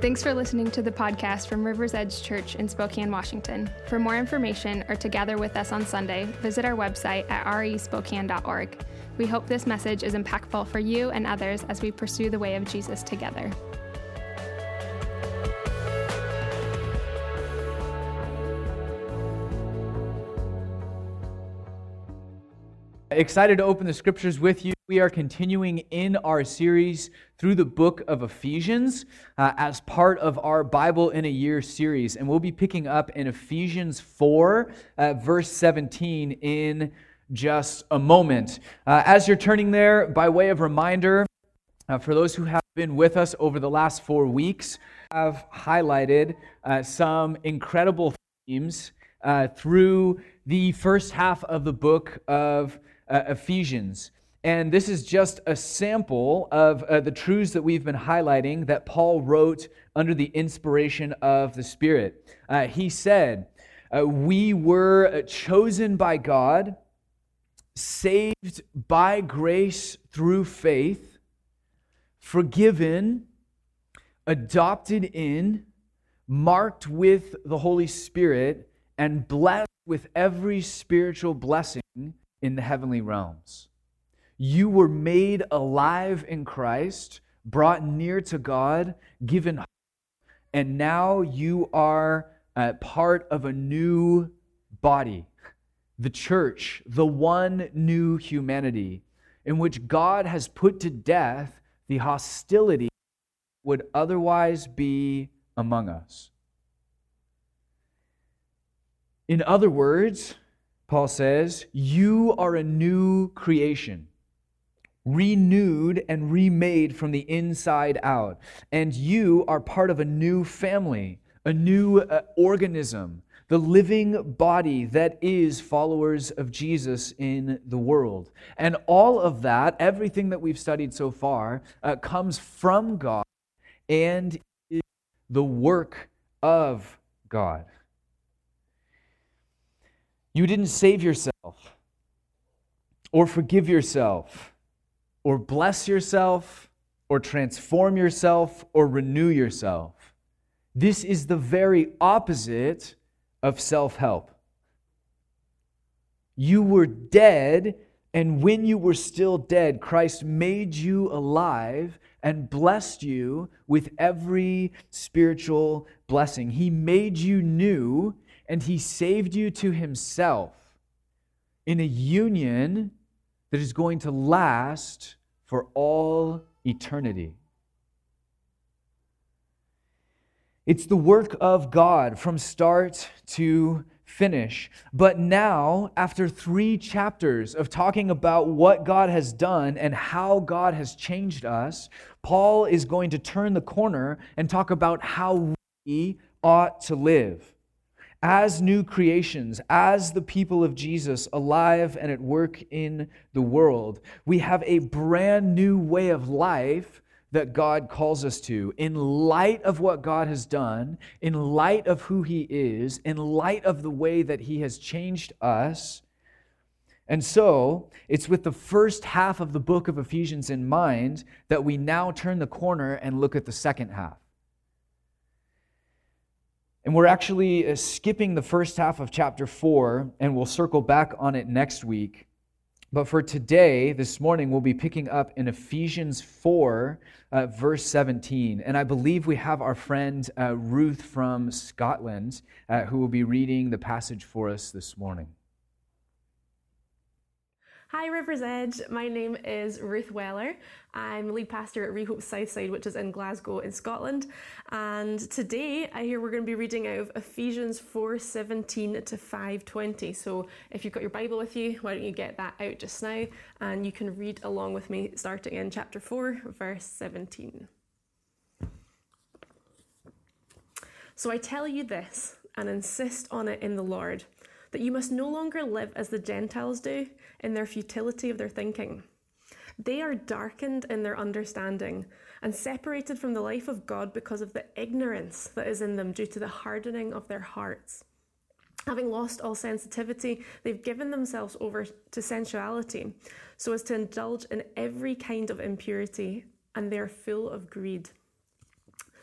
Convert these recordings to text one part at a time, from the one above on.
Thanks for listening to the podcast from River's Edge Church in Spokane, Washington. For more information or to gather with us on Sunday, visit our website at respokane.org. We hope this message is impactful for you and others as we pursue the way of Jesus together. Excited to open the scriptures with you. We are continuing in our series through the book of Ephesians uh, as part of our Bible in a Year series. And we'll be picking up in Ephesians 4, uh, verse 17, in just a moment. Uh, as you're turning there, by way of reminder, uh, for those who have been with us over the last four weeks, I've highlighted uh, some incredible themes uh, through the first half of the book of uh, Ephesians. And this is just a sample of uh, the truths that we've been highlighting that Paul wrote under the inspiration of the Spirit. Uh, he said, uh, We were chosen by God, saved by grace through faith, forgiven, adopted in, marked with the Holy Spirit, and blessed with every spiritual blessing in the heavenly realms. You were made alive in Christ, brought near to God, given hope, and now you are uh, part of a new body, the church, the one new humanity, in which God has put to death the hostility would otherwise be among us. In other words, Paul says, You are a new creation, renewed and remade from the inside out. And you are part of a new family, a new uh, organism, the living body that is followers of Jesus in the world. And all of that, everything that we've studied so far, uh, comes from God and is the work of God. You didn't save yourself, or forgive yourself, or bless yourself, or transform yourself, or renew yourself. This is the very opposite of self help. You were dead, and when you were still dead, Christ made you alive and blessed you with every spiritual blessing. He made you new and he saved you to himself in a union that is going to last for all eternity. It's the work of God from start to finish. But now, after three chapters of talking about what God has done and how God has changed us, Paul is going to turn the corner and talk about how we ought to live as new creations, as the people of Jesus, alive and at work in the world. We have a brand new way of life that God calls us to in light of what God has done, in light of who He is, in light of the way that He has changed us. And so, it's with the first half of the book of Ephesians in mind that we now turn the corner and look at the second half. And we're actually uh, skipping the first half of chapter 4, and we'll circle back on it next week. But for today, this morning, we'll be picking up in Ephesians 4, uh, verse 17. And I believe we have our friend uh, Ruth from Scotland uh, who will be reading the passage for us this morning. Hi, River's Edge. My name is Ruth Weller. I'm lead pastor at Rehope Southside, which is in Glasgow in Scotland. And today, I hear we're going to be reading out of Ephesians 4:17 to 5:20. So, if you've got your Bible with you, why don't you get that out just now, and you can read along with me, starting in chapter 4, verse 17. So I tell you this, and insist on it in the Lord, that you must no longer live as the Gentiles do in their futility of their thinking. They are darkened in their understanding and separated from the life of God because of the ignorance that is in them due to the hardening of their hearts. Having lost all sensitivity, they've given themselves over to sensuality so as to indulge in every kind of impurity, and they are full of greed.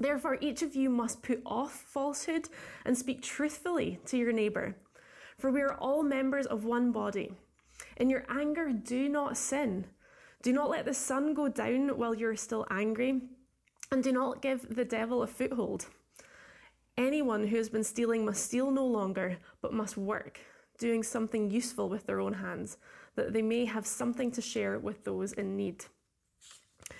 Therefore, each of you must put off falsehood and speak truthfully to your neighbour, for we are all members of one body. In your anger, do not sin. Do not let the sun go down while you are still angry, and do not give the devil a foothold. Anyone who has been stealing must steal no longer, but must work, doing something useful with their own hands, that they may have something to share with those in need.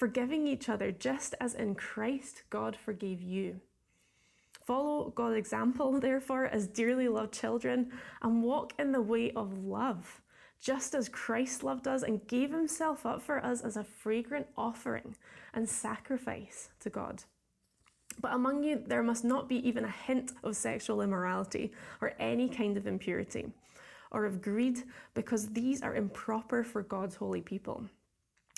forgiving each other just as in Christ God forgave you. Follow God's example, therefore, as dearly loved children, and walk in the way of love, just as Christ loved us and gave himself up for us as a fragrant offering and sacrifice to God. But among you, there must not be even a hint of sexual immorality or any kind of impurity or of greed, because these are improper for God's holy people.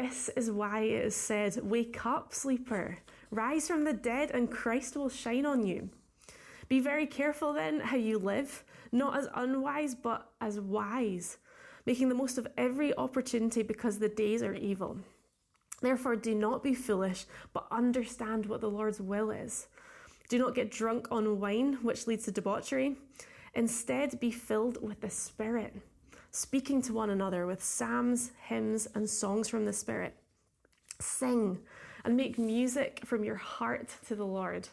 This is why it is said, Wake up, sleeper, rise from the dead, and Christ will shine on you. Be very careful then how you live, not as unwise, but as wise, making the most of every opportunity because the days are evil. Therefore, do not be foolish, but understand what the Lord's will is. Do not get drunk on wine, which leads to debauchery. Instead, be filled with the Spirit speaking to one another with psalms, hymns, and songs from the Spirit. Sing and make music from your heart to the Lord,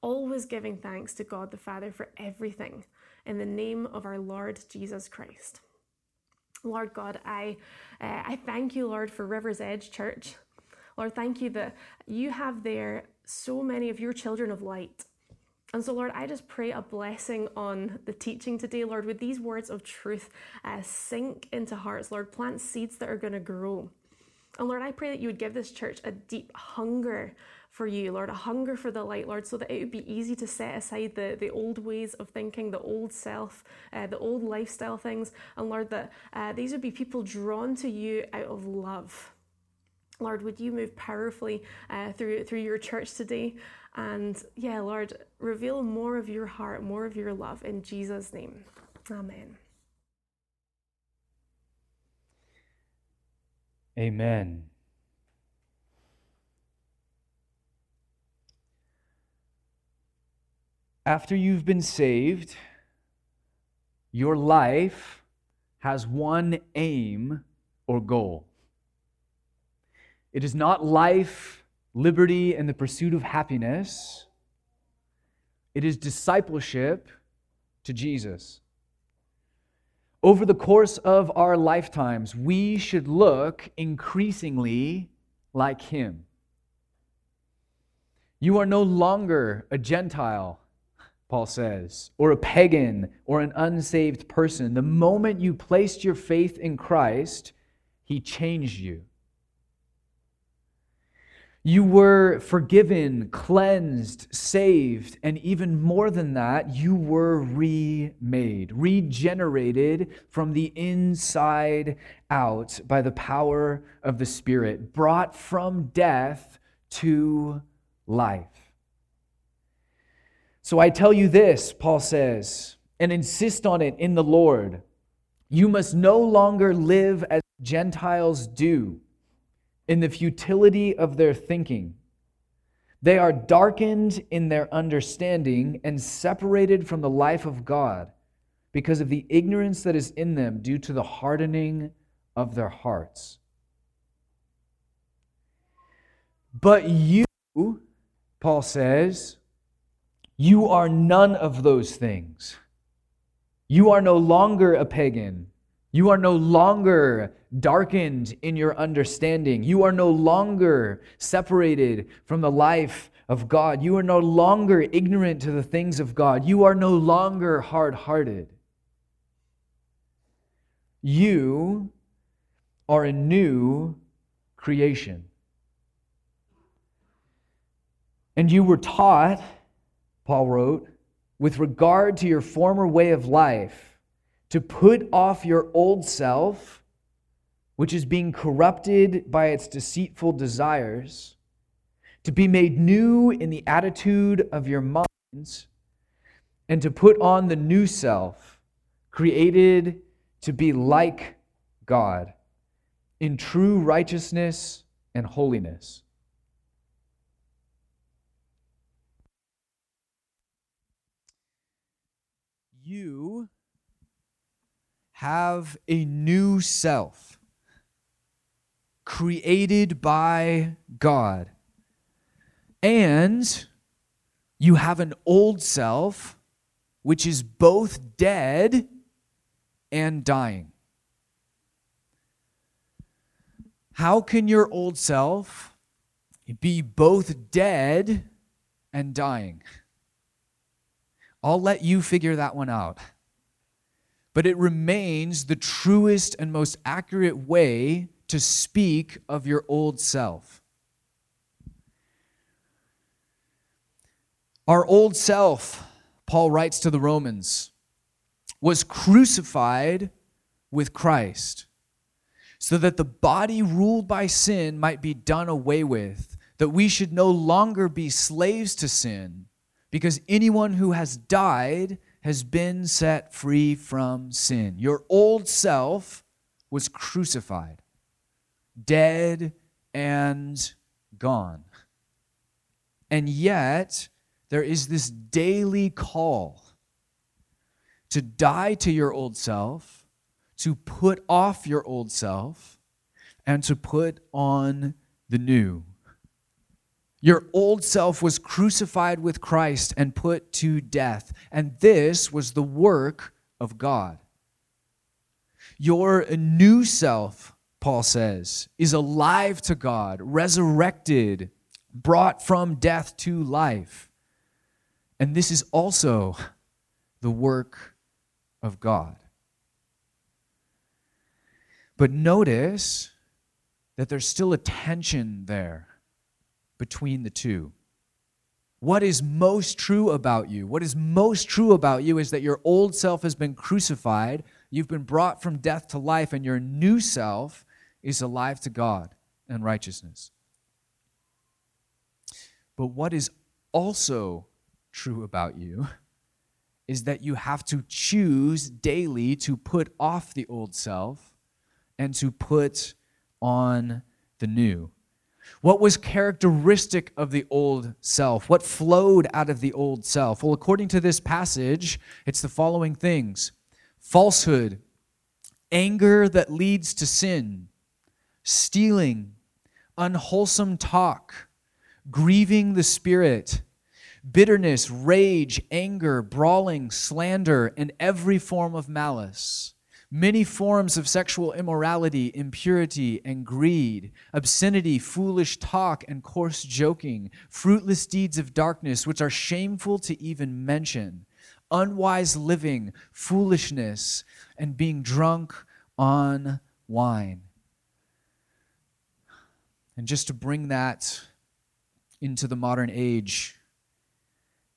always giving thanks to God the Father for everything in the name of our Lord Jesus Christ. Lord God, I, uh, I thank you, Lord, for River's Edge Church. Lord, thank you that you have there so many of your children of light and so, Lord, I just pray a blessing on the teaching today, Lord, with these words of truth uh, sink into hearts, Lord, plant seeds that are going to grow. And Lord, I pray that you would give this church a deep hunger for you, Lord, a hunger for the light, Lord, so that it would be easy to set aside the, the old ways of thinking, the old self, uh, the old lifestyle things. And Lord, that uh, these would be people drawn to you out of love. Lord, would you move powerfully uh, through through your church today? And yeah, Lord, reveal more of your heart, more of your love in Jesus' name. Amen. Amen. After you've been saved, your life has one aim or goal. It is not life liberty and the pursuit of happiness, it is discipleship to Jesus. Over the course of our lifetimes, we should look increasingly like Him. You are no longer a Gentile, Paul says, or a pagan or an unsaved person. The moment you placed your faith in Christ, he changed you. You were forgiven, cleansed, saved, and even more than that, you were remade, regenerated from the inside out by the power of the Spirit, brought from death to life. So I tell you this, Paul says, and insist on it in the Lord. You must no longer live as Gentiles do in the futility of their thinking. They are darkened in their understanding and separated from the life of God because of the ignorance that is in them due to the hardening of their hearts. But you, Paul says, you are none of those things. You are no longer a pagan. You are no longer darkened in your understanding. You are no longer separated from the life of God. You are no longer ignorant to the things of God. You are no longer hard hearted. You are a new creation. And you were taught, Paul wrote, with regard to your former way of life, to put off your old self which is being corrupted by its deceitful desires, to be made new in the attitude of your minds, and to put on the new self, created to be like God in true righteousness and holiness. You have a new self created by God. And you have an old self, which is both dead and dying. How can your old self be both dead and dying? I'll let you figure that one out. But it remains the truest and most accurate way to speak of your old self. Our old self, Paul writes to the Romans, was crucified with Christ so that the body ruled by sin might be done away with, that we should no longer be slaves to sin, because anyone who has died has been set free from sin. Your old self was crucified dead and gone. And yet, there is this daily call to die to your old self, to put off your old self, and to put on the new. Your old self was crucified with Christ and put to death, and this was the work of God. Your new self Paul says, is alive to God, resurrected, brought from death to life. And this is also the work of God. But notice that there's still a tension there between the two. What is most true about you? What is most true about you is that your old self has been crucified, you've been brought from death to life, and your new self is alive to God and righteousness. But what is also true about you is that you have to choose daily to put off the old self and to put on the new. What was characteristic of the old self? What flowed out of the old self? Well, according to this passage, it's the following things falsehood, anger that leads to sin, stealing, unwholesome talk, grieving the Spirit, bitterness, rage, anger, brawling, slander, and every form of malice. Many forms of sexual immorality, impurity, and greed, obscenity, foolish talk, and coarse joking, fruitless deeds of darkness, which are shameful to even mention, unwise living, foolishness, and being drunk on wine. And just to bring that into the modern age,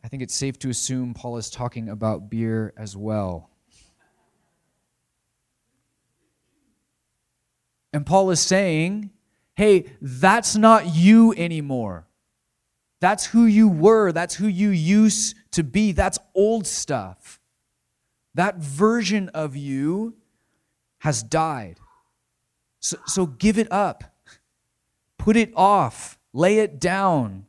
I think it's safe to assume Paul is talking about beer as well. And Paul is saying, hey, that's not you anymore. That's who you were. That's who you used to be. That's old stuff. That version of you has died. So, so give it up, put it off, lay it down.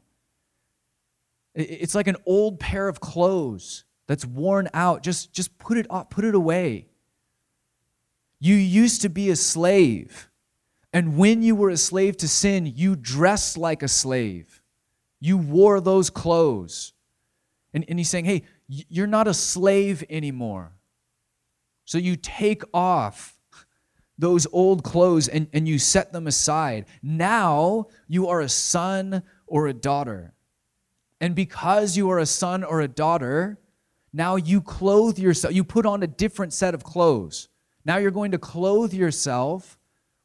It's like an old pair of clothes that's worn out. Just, just put it off, put it away. You used to be a slave. And when you were a slave to sin, you dressed like a slave. You wore those clothes. And, and he's saying, hey, you're not a slave anymore. So you take off those old clothes and, and you set them aside. Now you are a son or a daughter. And because you are a son or a daughter, now you clothe yourself, you put on a different set of clothes. Now you're going to clothe yourself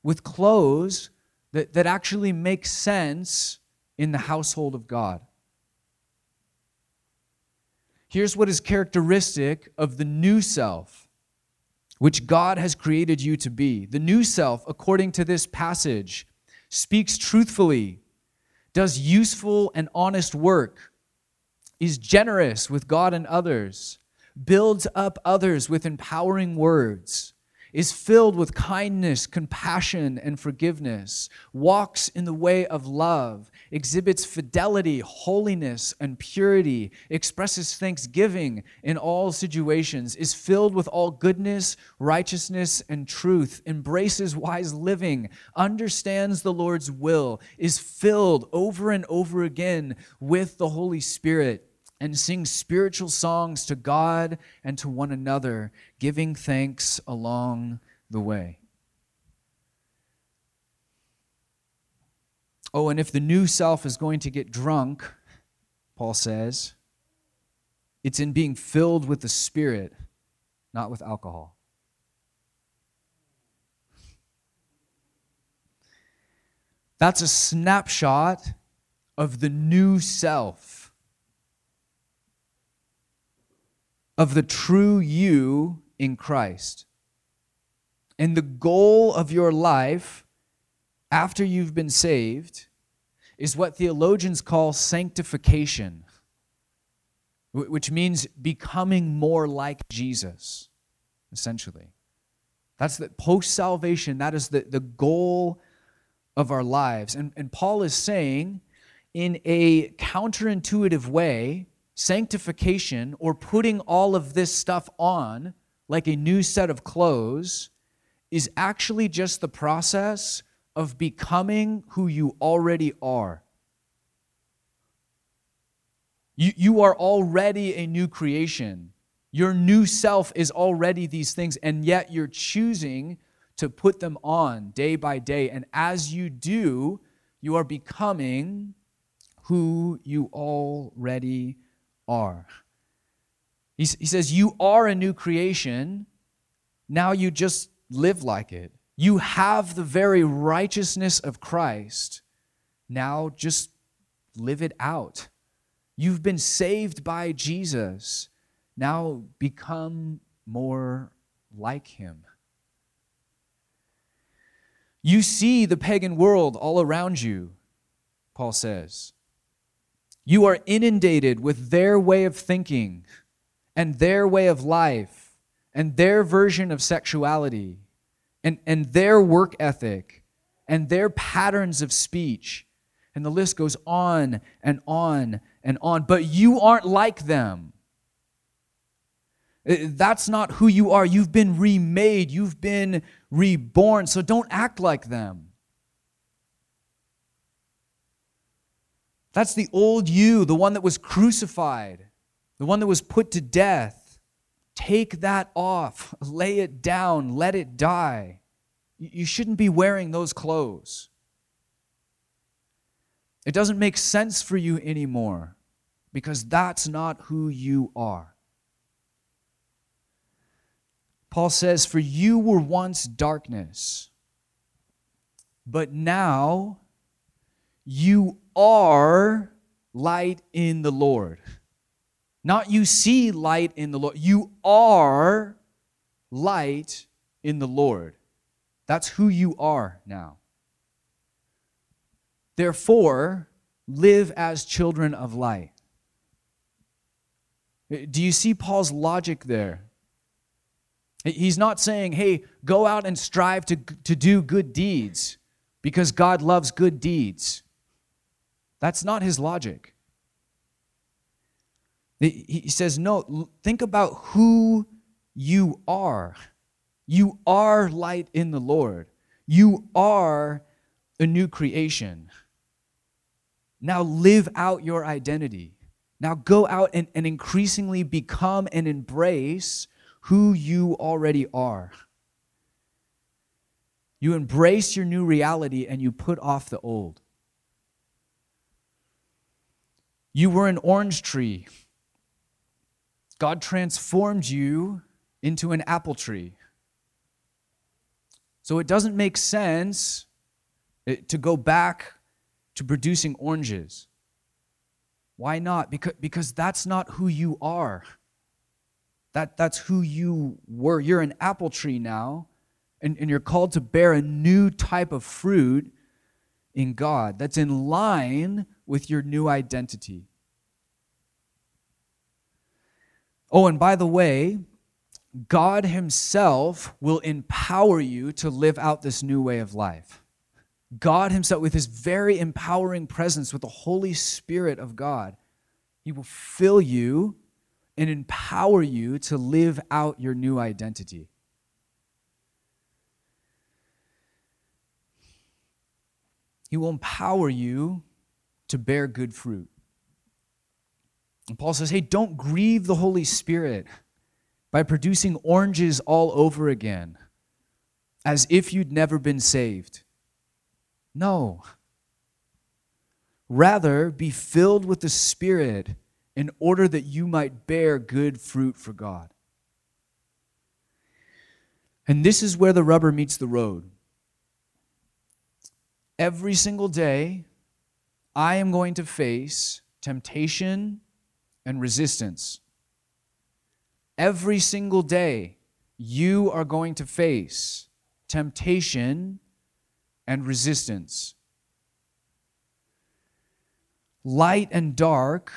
with clothes that, that actually make sense in the household of God. Here's what is characteristic of the new self, which God has created you to be. The new self, according to this passage, speaks truthfully, does useful and honest work, is generous with God and others, builds up others with empowering words is filled with kindness, compassion, and forgiveness, walks in the way of love, exhibits fidelity, holiness, and purity, expresses thanksgiving in all situations, is filled with all goodness, righteousness, and truth, embraces wise living, understands the Lord's will, is filled over and over again with the Holy Spirit and sing spiritual songs to God and to one another, giving thanks along the way. Oh, and if the new self is going to get drunk, Paul says, it's in being filled with the Spirit, not with alcohol. That's a snapshot of the new self of the true you in Christ. And the goal of your life after you've been saved is what theologians call sanctification, which means becoming more like Jesus, essentially. That's the post salvation, that is the, the goal of our lives. And, and Paul is saying, in a counterintuitive way, sanctification or putting all of this stuff on like a new set of clothes is actually just the process of becoming who you already are. You, you are already a new creation. Your new self is already these things, and yet you're choosing to put them on day by day. And as you do, you are becoming who you already are. He, he says, You are a new creation. Now you just live like it. You have the very righteousness of Christ. Now just live it out. You've been saved by Jesus. Now become more like him. You see the pagan world all around you, Paul says. You are inundated with their way of thinking and their way of life and their version of sexuality and, and their work ethic and their patterns of speech. And the list goes on and on and on. But you aren't like them. Uh, that's not who you are. You've been remade, you've been reborn. So don't act like them. That's the old you, the one that was crucified, the one that was put to death. Take that off, lay it down, let it die. You shouldn't be wearing those clothes. It doesn't make sense for you anymore because that's not who you are. Paul says, For you were once darkness, but now you are light in the Lord. Not you see light in the Lord, you are light in the Lord. That's who you are now. Therefore, live as children of light. Do you see Paul's logic there? He's not saying, hey, go out and strive to, to do good deeds because God loves good deeds. That's not his logic. He says, no, think about who you are. You are light in the Lord, you are a new creation. Now live out your identity. Now go out and, and increasingly become and embrace who you already are. You embrace your new reality and you put off the old. You were an orange tree. God transformed you into an apple tree. So it doesn't make sense eh, to go back to producing oranges. Why not? Because, because that's not who you are. That, that's who you were. You're an apple tree now, and, and you're called to bear a new type of fruit in God that's in line with your new identity. Oh, and by the way, God Himself will empower you to live out this new way of life. God Himself, with His very empowering presence, with the Holy Spirit of God, He will fill you and empower you to live out your new identity. He will empower you to bear good fruit. And Paul says, hey, don't grieve the Holy Spirit by producing oranges all over again as if you'd never been saved. No. Rather, be filled with the Spirit in order that you might bear good fruit for God. And this is where the rubber meets the road. Every single day, I am going to face temptation and resistance. Every single day, you are going to face temptation and resistance. Light and dark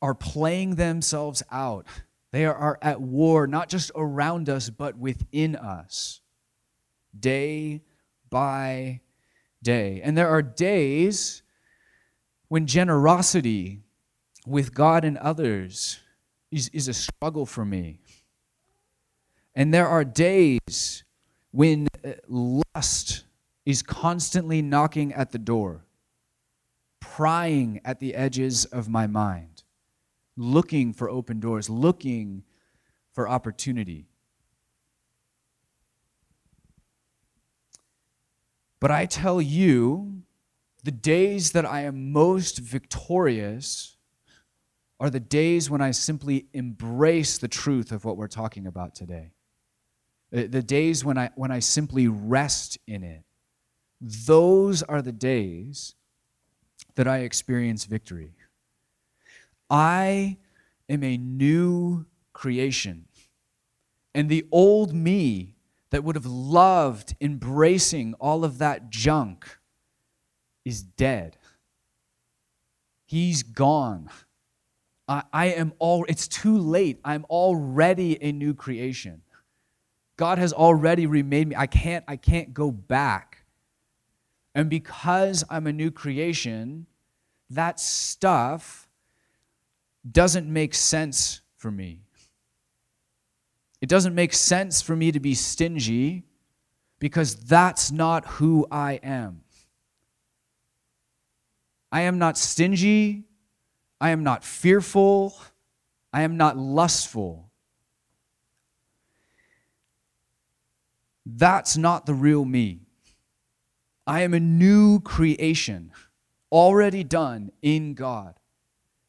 are playing themselves out. They are at war, not just around us, but within us, day by day. And there are days when generosity with God and others is, is a struggle for me. And there are days when uh, lust is constantly knocking at the door, prying at the edges of my mind, looking for open doors, looking for opportunity. But I tell you, the days that I am most victorious are the days when I simply embrace the truth of what we're talking about today. The days when I, when I simply rest in it. Those are the days that I experience victory. I am a new creation. And the old me that would have loved embracing all of that junk is dead. He's gone. I, I am all, it's too late. I'm already a new creation. God has already remade me. I can't, I can't go back. And because I'm a new creation, that stuff doesn't make sense for me. It doesn't make sense for me to be stingy because that's not who I am. I am not stingy. I am not fearful. I am not lustful. That's not the real me. I am a new creation, already done in God.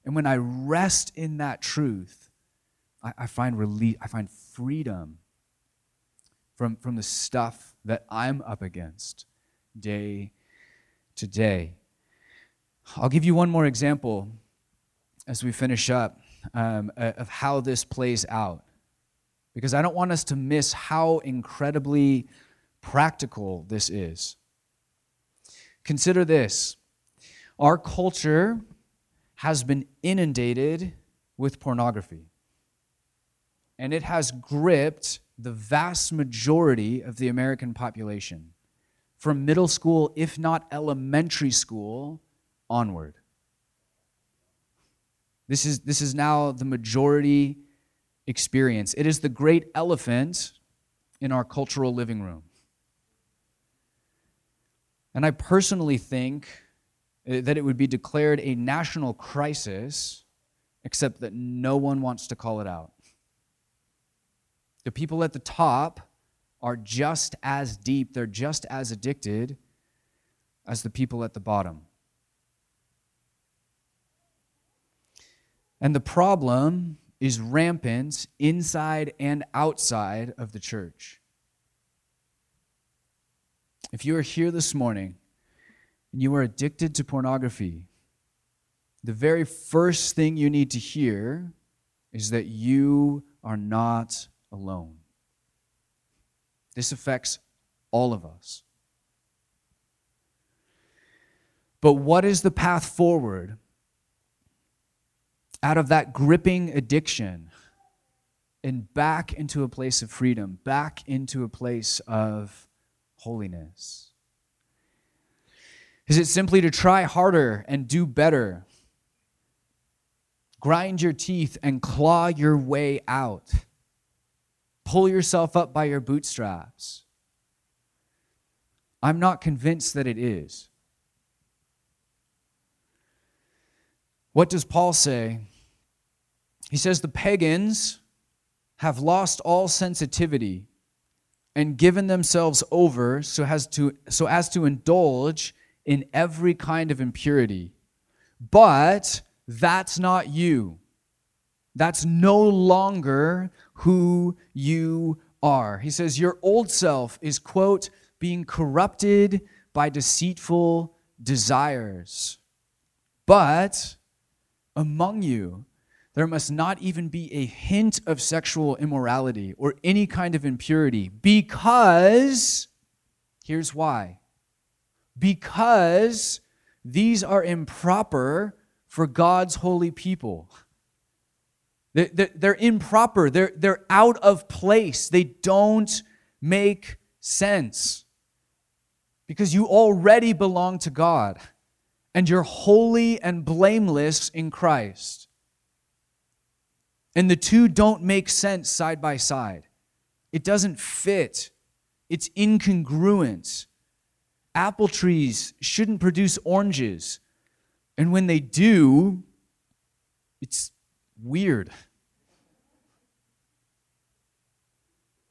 And when I rest in that truth, I, I find relief, I find freedom from, from the stuff that I'm up against day to day. I'll give you one more example as we finish up um, of how this plays out. Because I don't want us to miss how incredibly practical this is. Consider this our culture has been inundated with pornography, and it has gripped the vast majority of the American population from middle school, if not elementary school, onward. This is, this is now the majority experience. It is the great elephant in our cultural living room. And I personally think uh, that it would be declared a national crisis, except that no one wants to call it out. The people at the top are just as deep, they're just as addicted as the people at the bottom. And the problem is rampant inside and outside of the church. If you are here this morning and you are addicted to pornography, the very first thing you need to hear is that you are not alone. This affects all of us. But what is the path forward out of that gripping addiction and back into a place of freedom, back into a place of holiness? Is it simply to try harder and do better? Grind your teeth and claw your way out? Pull yourself up by your bootstraps? I'm not convinced that it is. What does Paul say? He says the pagans have lost all sensitivity and given themselves over so as to, so as to indulge in every kind of impurity. But that's not you. That's no longer who you are. He says, Your old self is, quote, being corrupted by deceitful desires. But among you, there must not even be a hint of sexual immorality or any kind of impurity, because here's why. Because these are improper for God's holy people. They're improper, they're, out of place, they don't make sense. Because you already belong to God, and you're holy and blameless in Christ. And the two don't make sense side by side. It doesn't fit, it's incongruent. Apple trees shouldn't produce oranges. And when they do, it's weird.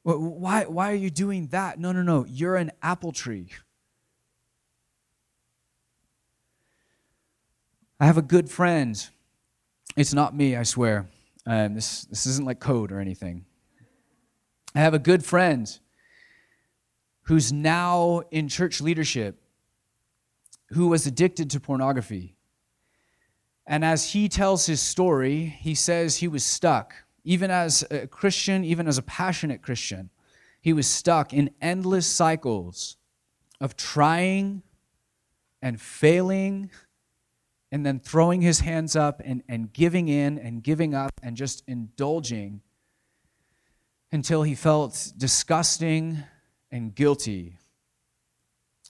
Why, why are you doing that? No, no, no. You're an apple tree. I have a good friend. It's not me, I swear. Um, this, this isn't like code or anything. I have a good friend who's now in church leadership who was addicted to pornography. And as he tells his story, he says he was stuck. Even as a Christian, even as a passionate Christian, he was stuck in endless cycles of trying and failing and then throwing his hands up and, and giving in and giving up and just indulging until he felt disgusting and guilty.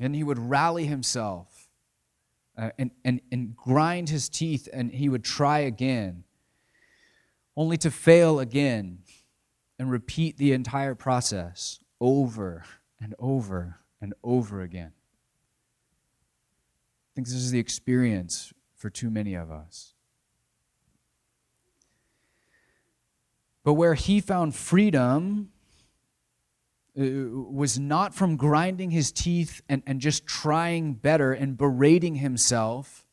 And he would rally himself uh, and, and, and grind his teeth and he would try again, only to fail again and repeat the entire process over and over and over again. I think this is the experience for too many of us. But where he found freedom uh, was not from grinding his teeth and, and just trying better and berating himself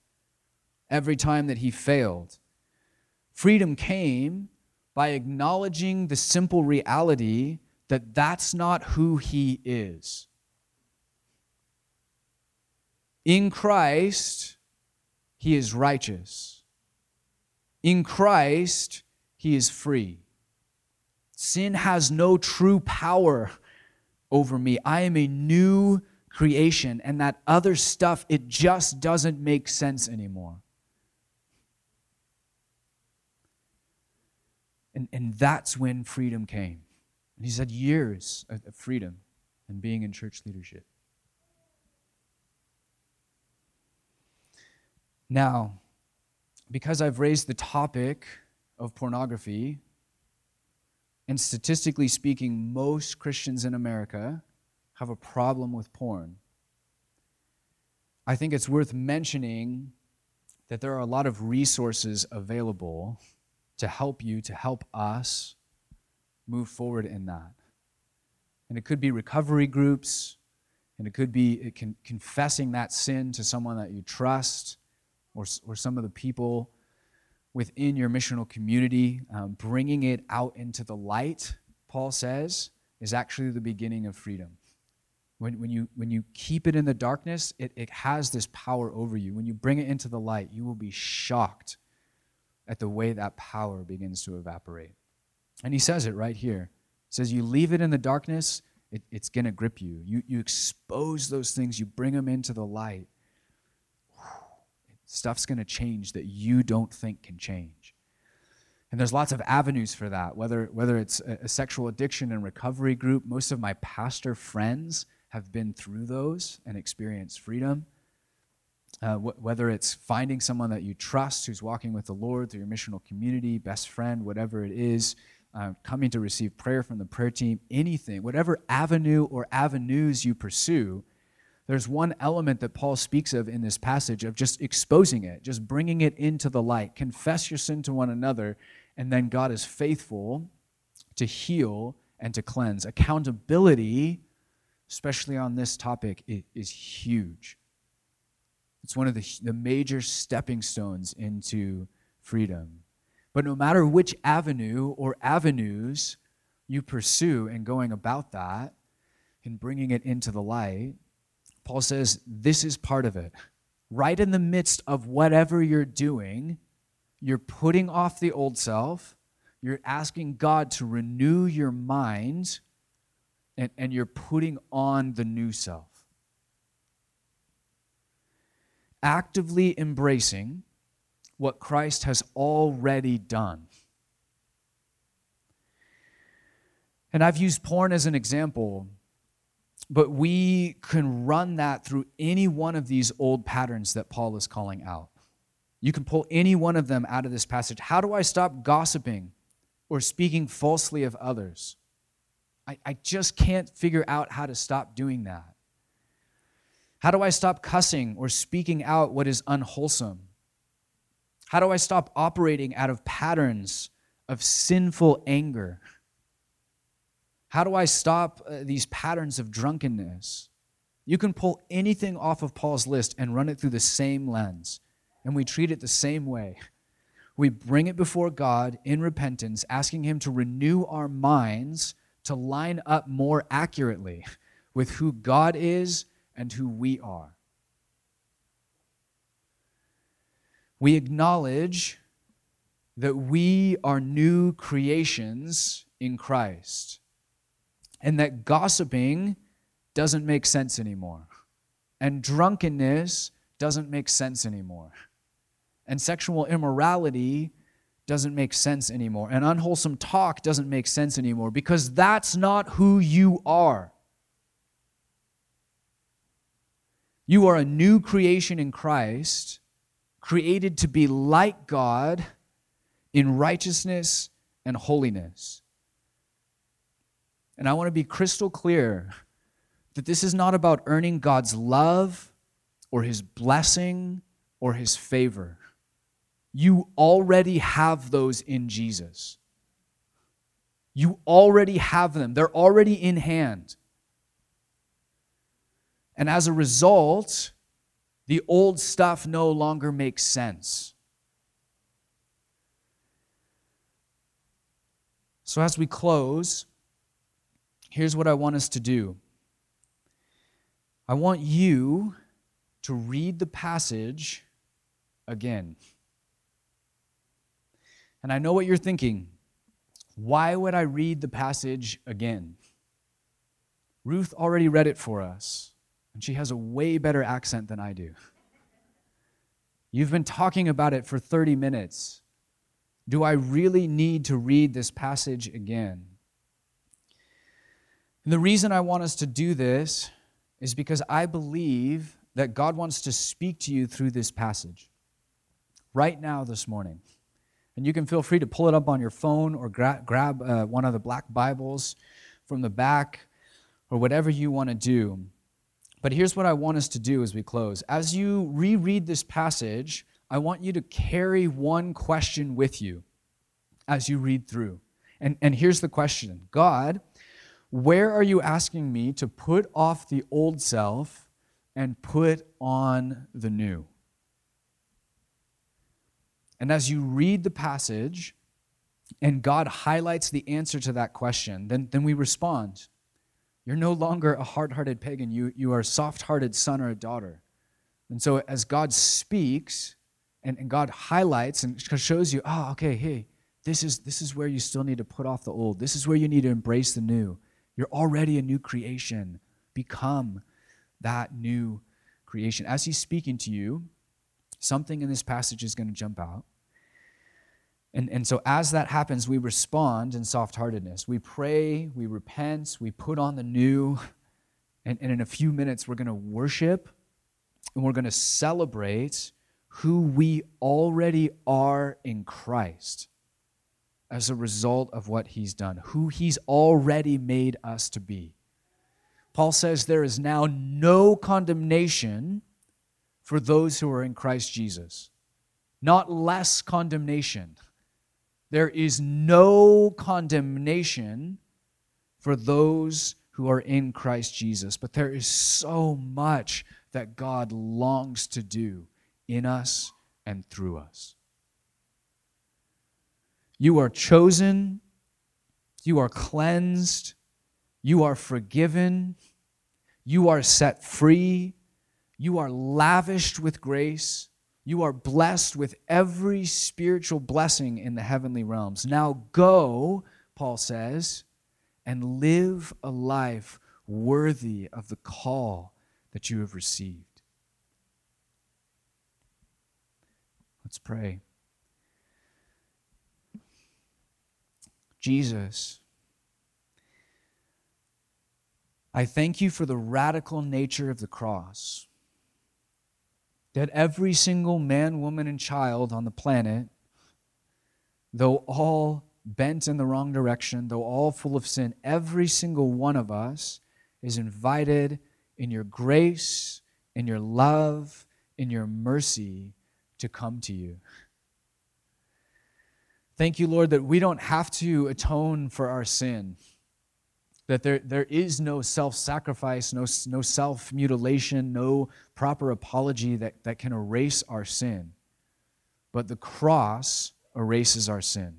every time that he failed. Freedom came by acknowledging the simple reality that that's not who he is. In Christ, he is righteous. In Christ, he is free. Sin has no true power over me. I am a new creation, and that other stuff, it just doesn't make sense anymore. And, and that's when freedom came. And he's had years of freedom and being in church leadership. Now, because I've raised the topic of pornography, and statistically speaking, most Christians in America have a problem with porn. I think it's worth mentioning that there are a lot of resources available to help you, to help us move forward in that. And it could be recovery groups, and it could be confessing that sin to someone that you trust or, or some of the people within your missional community, um, bringing it out into the light, Paul says, is actually the beginning of freedom. When, when, you, when you keep it in the darkness, it, it has this power over you. When you bring it into the light, you will be shocked at the way that power begins to evaporate. And he says it right here. He says, You leave it in the darkness, it, it's going to grip you. you. You expose those things, you bring them into the light stuff's going to change that you don't think can change. And there's lots of avenues for that, whether, whether it's a, a sexual addiction and recovery group. Most of my pastor friends have been through those and experienced freedom. Uh, wh- whether it's finding someone that you trust who's walking with the Lord through your missional community, best friend, whatever it is, uh, coming to receive prayer from the prayer team, anything, whatever avenue or avenues you pursue, there's one element that Paul speaks of in this passage of just exposing it, just bringing it into the light. Confess your sin to one another, and then God is faithful to heal and to cleanse. Accountability, especially on this topic, is huge. It's one of the, the major stepping stones into freedom. But no matter which avenue or avenues you pursue in going about that and bringing it into the light, Paul says this is part of it. Right in the midst of whatever you're doing, you're putting off the old self, you're asking God to renew your mind, and, and you're putting on the new self. Actively embracing what Christ has already done. And I've used porn as an example but we can run that through any one of these old patterns that Paul is calling out. You can pull any one of them out of this passage. How do I stop gossiping or speaking falsely of others? I, I just can't figure out how to stop doing that. How do I stop cussing or speaking out what is unwholesome? How do I stop operating out of patterns of sinful anger? How do I stop uh, these patterns of drunkenness? You can pull anything off of Paul's list and run it through the same lens, and we treat it the same way. We bring it before God in repentance, asking Him to renew our minds to line up more accurately with who God is and who we are. We acknowledge that we are new creations in Christ and that gossiping doesn't make sense anymore, and drunkenness doesn't make sense anymore, and sexual immorality doesn't make sense anymore, and unwholesome talk doesn't make sense anymore because that's not who you are. You are a new creation in Christ, created to be like God in righteousness and holiness. And I want to be crystal clear that this is not about earning God's love or his blessing or his favor. You already have those in Jesus. You already have them, they're already in hand. And as a result, the old stuff no longer makes sense. So, as we close, here's what I want us to do I want you to read the passage again. And I know what you're thinking. Why would I read the passage again? Ruth already read it for us, and she has a way better accent than I do. You've been talking about it for 30 minutes. Do I really need to read this passage again? And the reason I want us to do this is because I believe that God wants to speak to you through this passage right now this morning. And you can feel free to pull it up on your phone or gra- grab uh, one of the black Bibles from the back or whatever you want to do. But here's what I want us to do as we close. As you reread this passage, I want you to carry one question with you as you read through. And, and here's the question God, where are you asking me to put off the old self and put on the new? And as you read the passage and God highlights the answer to that question, then, then we respond. You're no longer a hard hearted pagan, you, you are a soft hearted son or a daughter. And so as God speaks, and, and God highlights and shows you, oh, okay, hey, this is, this is where you still need to put off the old. This is where you need to embrace the new. You're already a new creation. Become that new creation. As He's speaking to you, something in this passage is going to jump out. And, and so, as that happens, we respond in soft heartedness. We pray, we repent, we put on the new. And, and in a few minutes, we're going to worship and we're going to celebrate who we already are in Christ as a result of what he's done, who he's already made us to be. Paul says there is now no condemnation for those who are in Christ Jesus, not less condemnation. There is no condemnation for those who are in Christ Jesus, but there is so much that God longs to do in us and through us. You are chosen, you are cleansed, you are forgiven, you are set free, you are lavished with grace, you are blessed with every spiritual blessing in the heavenly realms. Now go, Paul says, and live a life worthy of the call that you have received. Let's pray. Jesus, I thank you for the radical nature of the cross. That every single man, woman, and child on the planet, though all bent in the wrong direction, though all full of sin, every single one of us is invited in your grace, in your love, in your mercy to come to you. Thank you, Lord, that we don't have to atone for our sin, that there, there is no self sacrifice, no, no self mutilation, no proper apology that, that can erase our sin. But the cross erases our sin.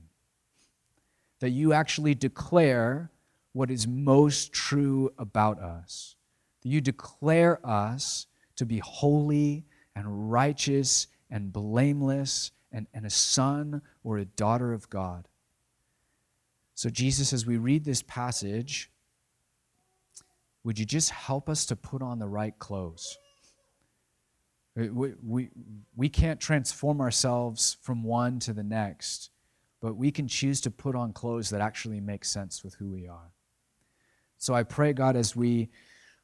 That you actually declare what is most true about us. That you declare us to be holy and righteous and blameless and, and a son or a daughter of God. So, Jesus, as we read this passage, would you just help us to put on the right clothes? We, we, we can't transform ourselves from one to the next, but we can choose to put on clothes that actually make sense with who we are. So I pray, God, as we,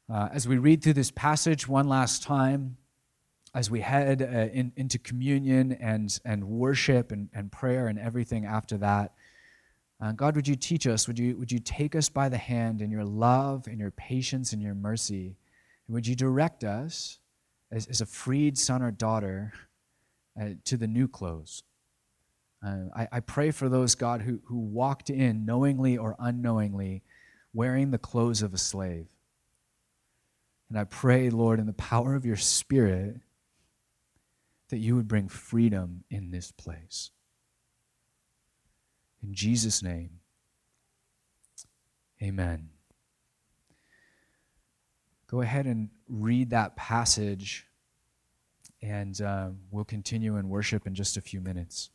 uh, as we read through this passage one last time, as we head uh, in, into communion and, and worship and, and prayer and everything after that, uh, God, would you teach us? Would you, would you take us by the hand in your love and your patience and your mercy? And would you direct us as, as a freed son or daughter uh, to the new clothes? Uh, I, I pray for those, God, who, who walked in knowingly or unknowingly wearing the clothes of a slave. And I pray, Lord, in the power of your Spirit, that you would bring freedom in this place. In Jesus' name, amen. Go ahead and read that passage, and uh, we'll continue in worship in just a few minutes.